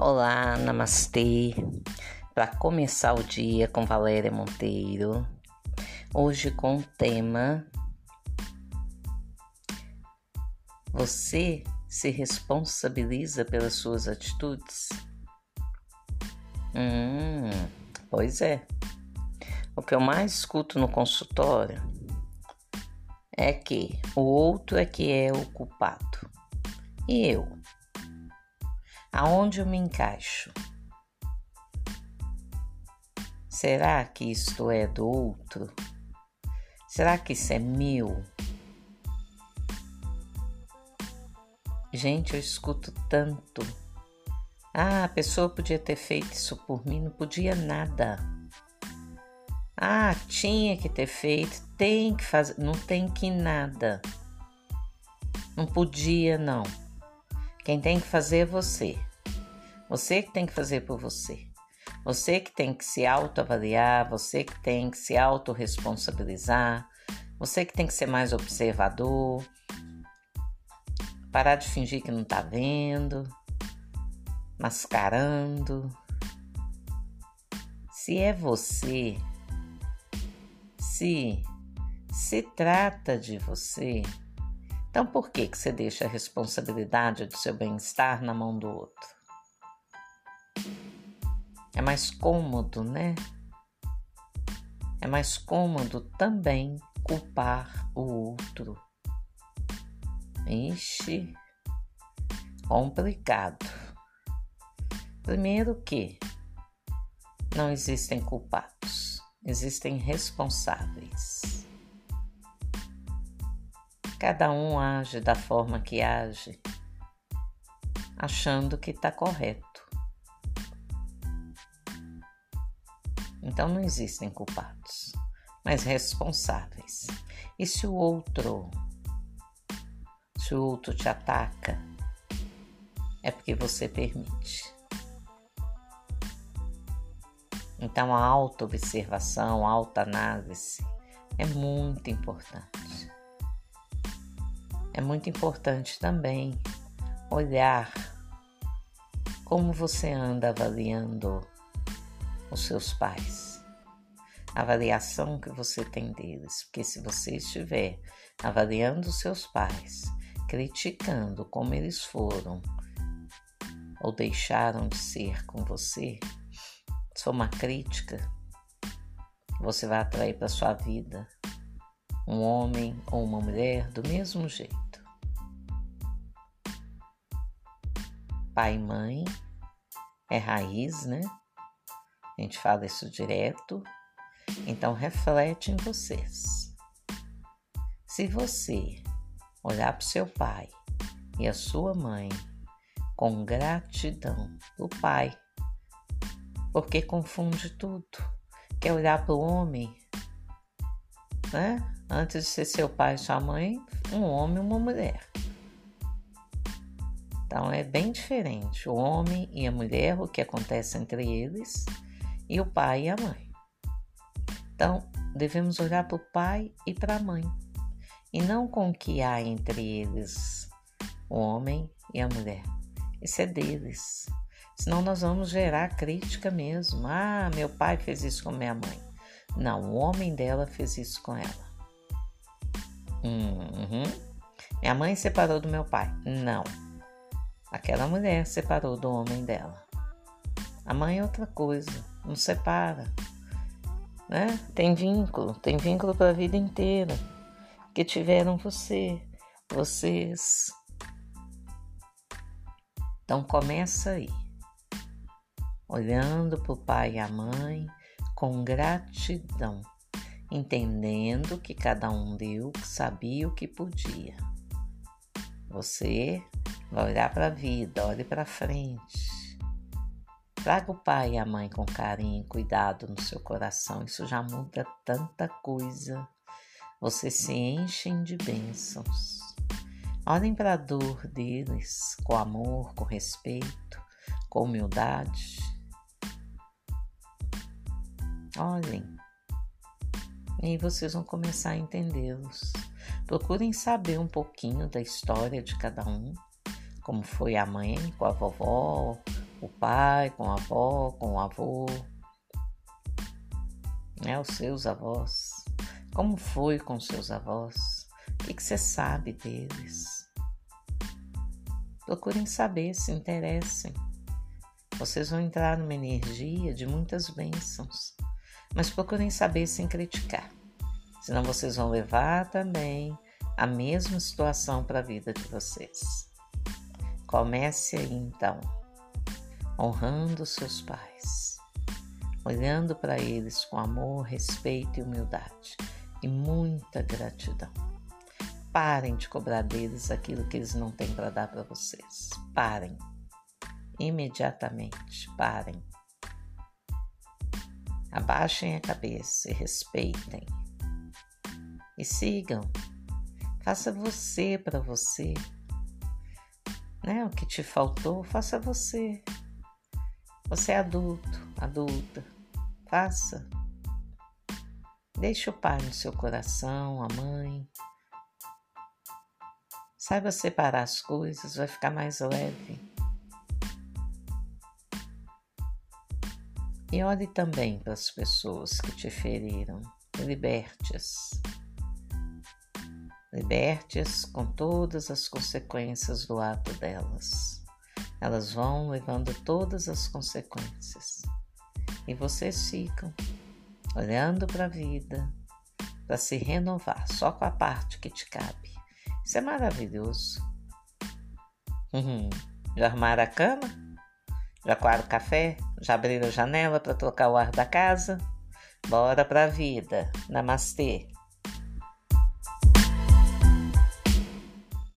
Olá, namastê. Para começar o dia com Valéria Monteiro, hoje com o tema Você se responsabiliza pelas suas atitudes? Hum, pois é. O que eu mais escuto no consultório é que o outro é que é o culpado. E eu? Aonde eu me encaixo? Será que isto é do outro? Será que isso é meu? Gente, eu escuto tanto. Ah, a pessoa podia ter feito isso por mim, não podia nada. Ah, tinha que ter feito, tem que fazer, não tem que nada. Não podia, não. Quem tem que fazer é você. Você que tem que fazer por você. Você que tem que se autoavaliar, você que tem que se autorresponsabilizar, você que tem que ser mais observador, parar de fingir que não tá vendo, mascarando. Se é você, se se trata de você, então, por que, que você deixa a responsabilidade do seu bem-estar na mão do outro? É mais cômodo, né? É mais cômodo também culpar o outro. Ixi, complicado. Primeiro que não existem culpados, existem responsáveis. Cada um age da forma que age, achando que está correto. Então não existem culpados, mas responsáveis. E se o outro, se o outro te ataca, é porque você permite. Então a auto-observação, a autoanálise é muito importante é muito importante também olhar como você anda avaliando os seus pais, a avaliação que você tem deles, porque se você estiver avaliando os seus pais, criticando como eles foram ou deixaram de ser com você, for uma crítica, você vai atrair para sua vida um homem ou uma mulher do mesmo jeito. pai e mãe é raiz, né? A gente fala isso direto. Então reflete em vocês. Se você olhar para o seu pai e a sua mãe com gratidão o pai, porque confunde tudo. Quer olhar para o homem, né? Antes de ser seu pai e sua mãe, um homem e uma mulher. Então é bem diferente o homem e a mulher, o que acontece entre eles, e o pai e a mãe. Então devemos olhar para o pai e para a mãe, e não com o que há entre eles, o homem e a mulher. Isso é deles. Senão nós vamos gerar crítica mesmo. Ah, meu pai fez isso com minha mãe. Não, o homem dela fez isso com ela. Uhum. Minha mãe separou do meu pai. Não, Aquela mulher separou do homem dela. A mãe é outra coisa, não separa. Né? Tem vínculo, tem vínculo para a vida inteira. Que tiveram você, vocês. Então começa aí, olhando para o pai e a mãe com gratidão, entendendo que cada um deu, que sabia o que podia. Você vai olhar para a vida, olhe para frente. Traga o pai e a mãe com carinho cuidado no seu coração, isso já muda tanta coisa. Vocês se enchem de bênçãos. Olhem para a dor deles com amor, com respeito, com humildade. Olhem. E vocês vão começar a entendê-los. Procurem saber um pouquinho da história de cada um, como foi a mãe com a vovó, o pai, com a avó, com o avô, né, os seus avós. Como foi com seus avós? O que, que você sabe deles? Procurem saber, se interessem. Vocês vão entrar numa energia de muitas bênçãos, mas procurem saber sem criticar, senão vocês vão levar também a mesma situação para a vida de vocês. Comece aí então, honrando seus pais, olhando para eles com amor, respeito e humildade e muita gratidão. Parem de cobrar deles aquilo que eles não têm para dar para vocês. Parem. Imediatamente, parem. Abaixem a cabeça e respeitem. E sigam. Faça você para você. Né? O que te faltou, faça você. Você é adulto, adulta. Faça. Deixe o pai no seu coração, a mãe. Saiba separar as coisas, vai ficar mais leve. E olhe também para as pessoas que te feriram. Liberte-as. Liberte-as com todas as consequências do ato delas. Elas vão levando todas as consequências. E vocês ficam olhando para a vida para se renovar só com a parte que te cabe. Isso é maravilhoso. Uhum. Já arrumaram a cama? Já coaram o café? Já abriram a janela para trocar o ar da casa? Bora pra vida. Namastê.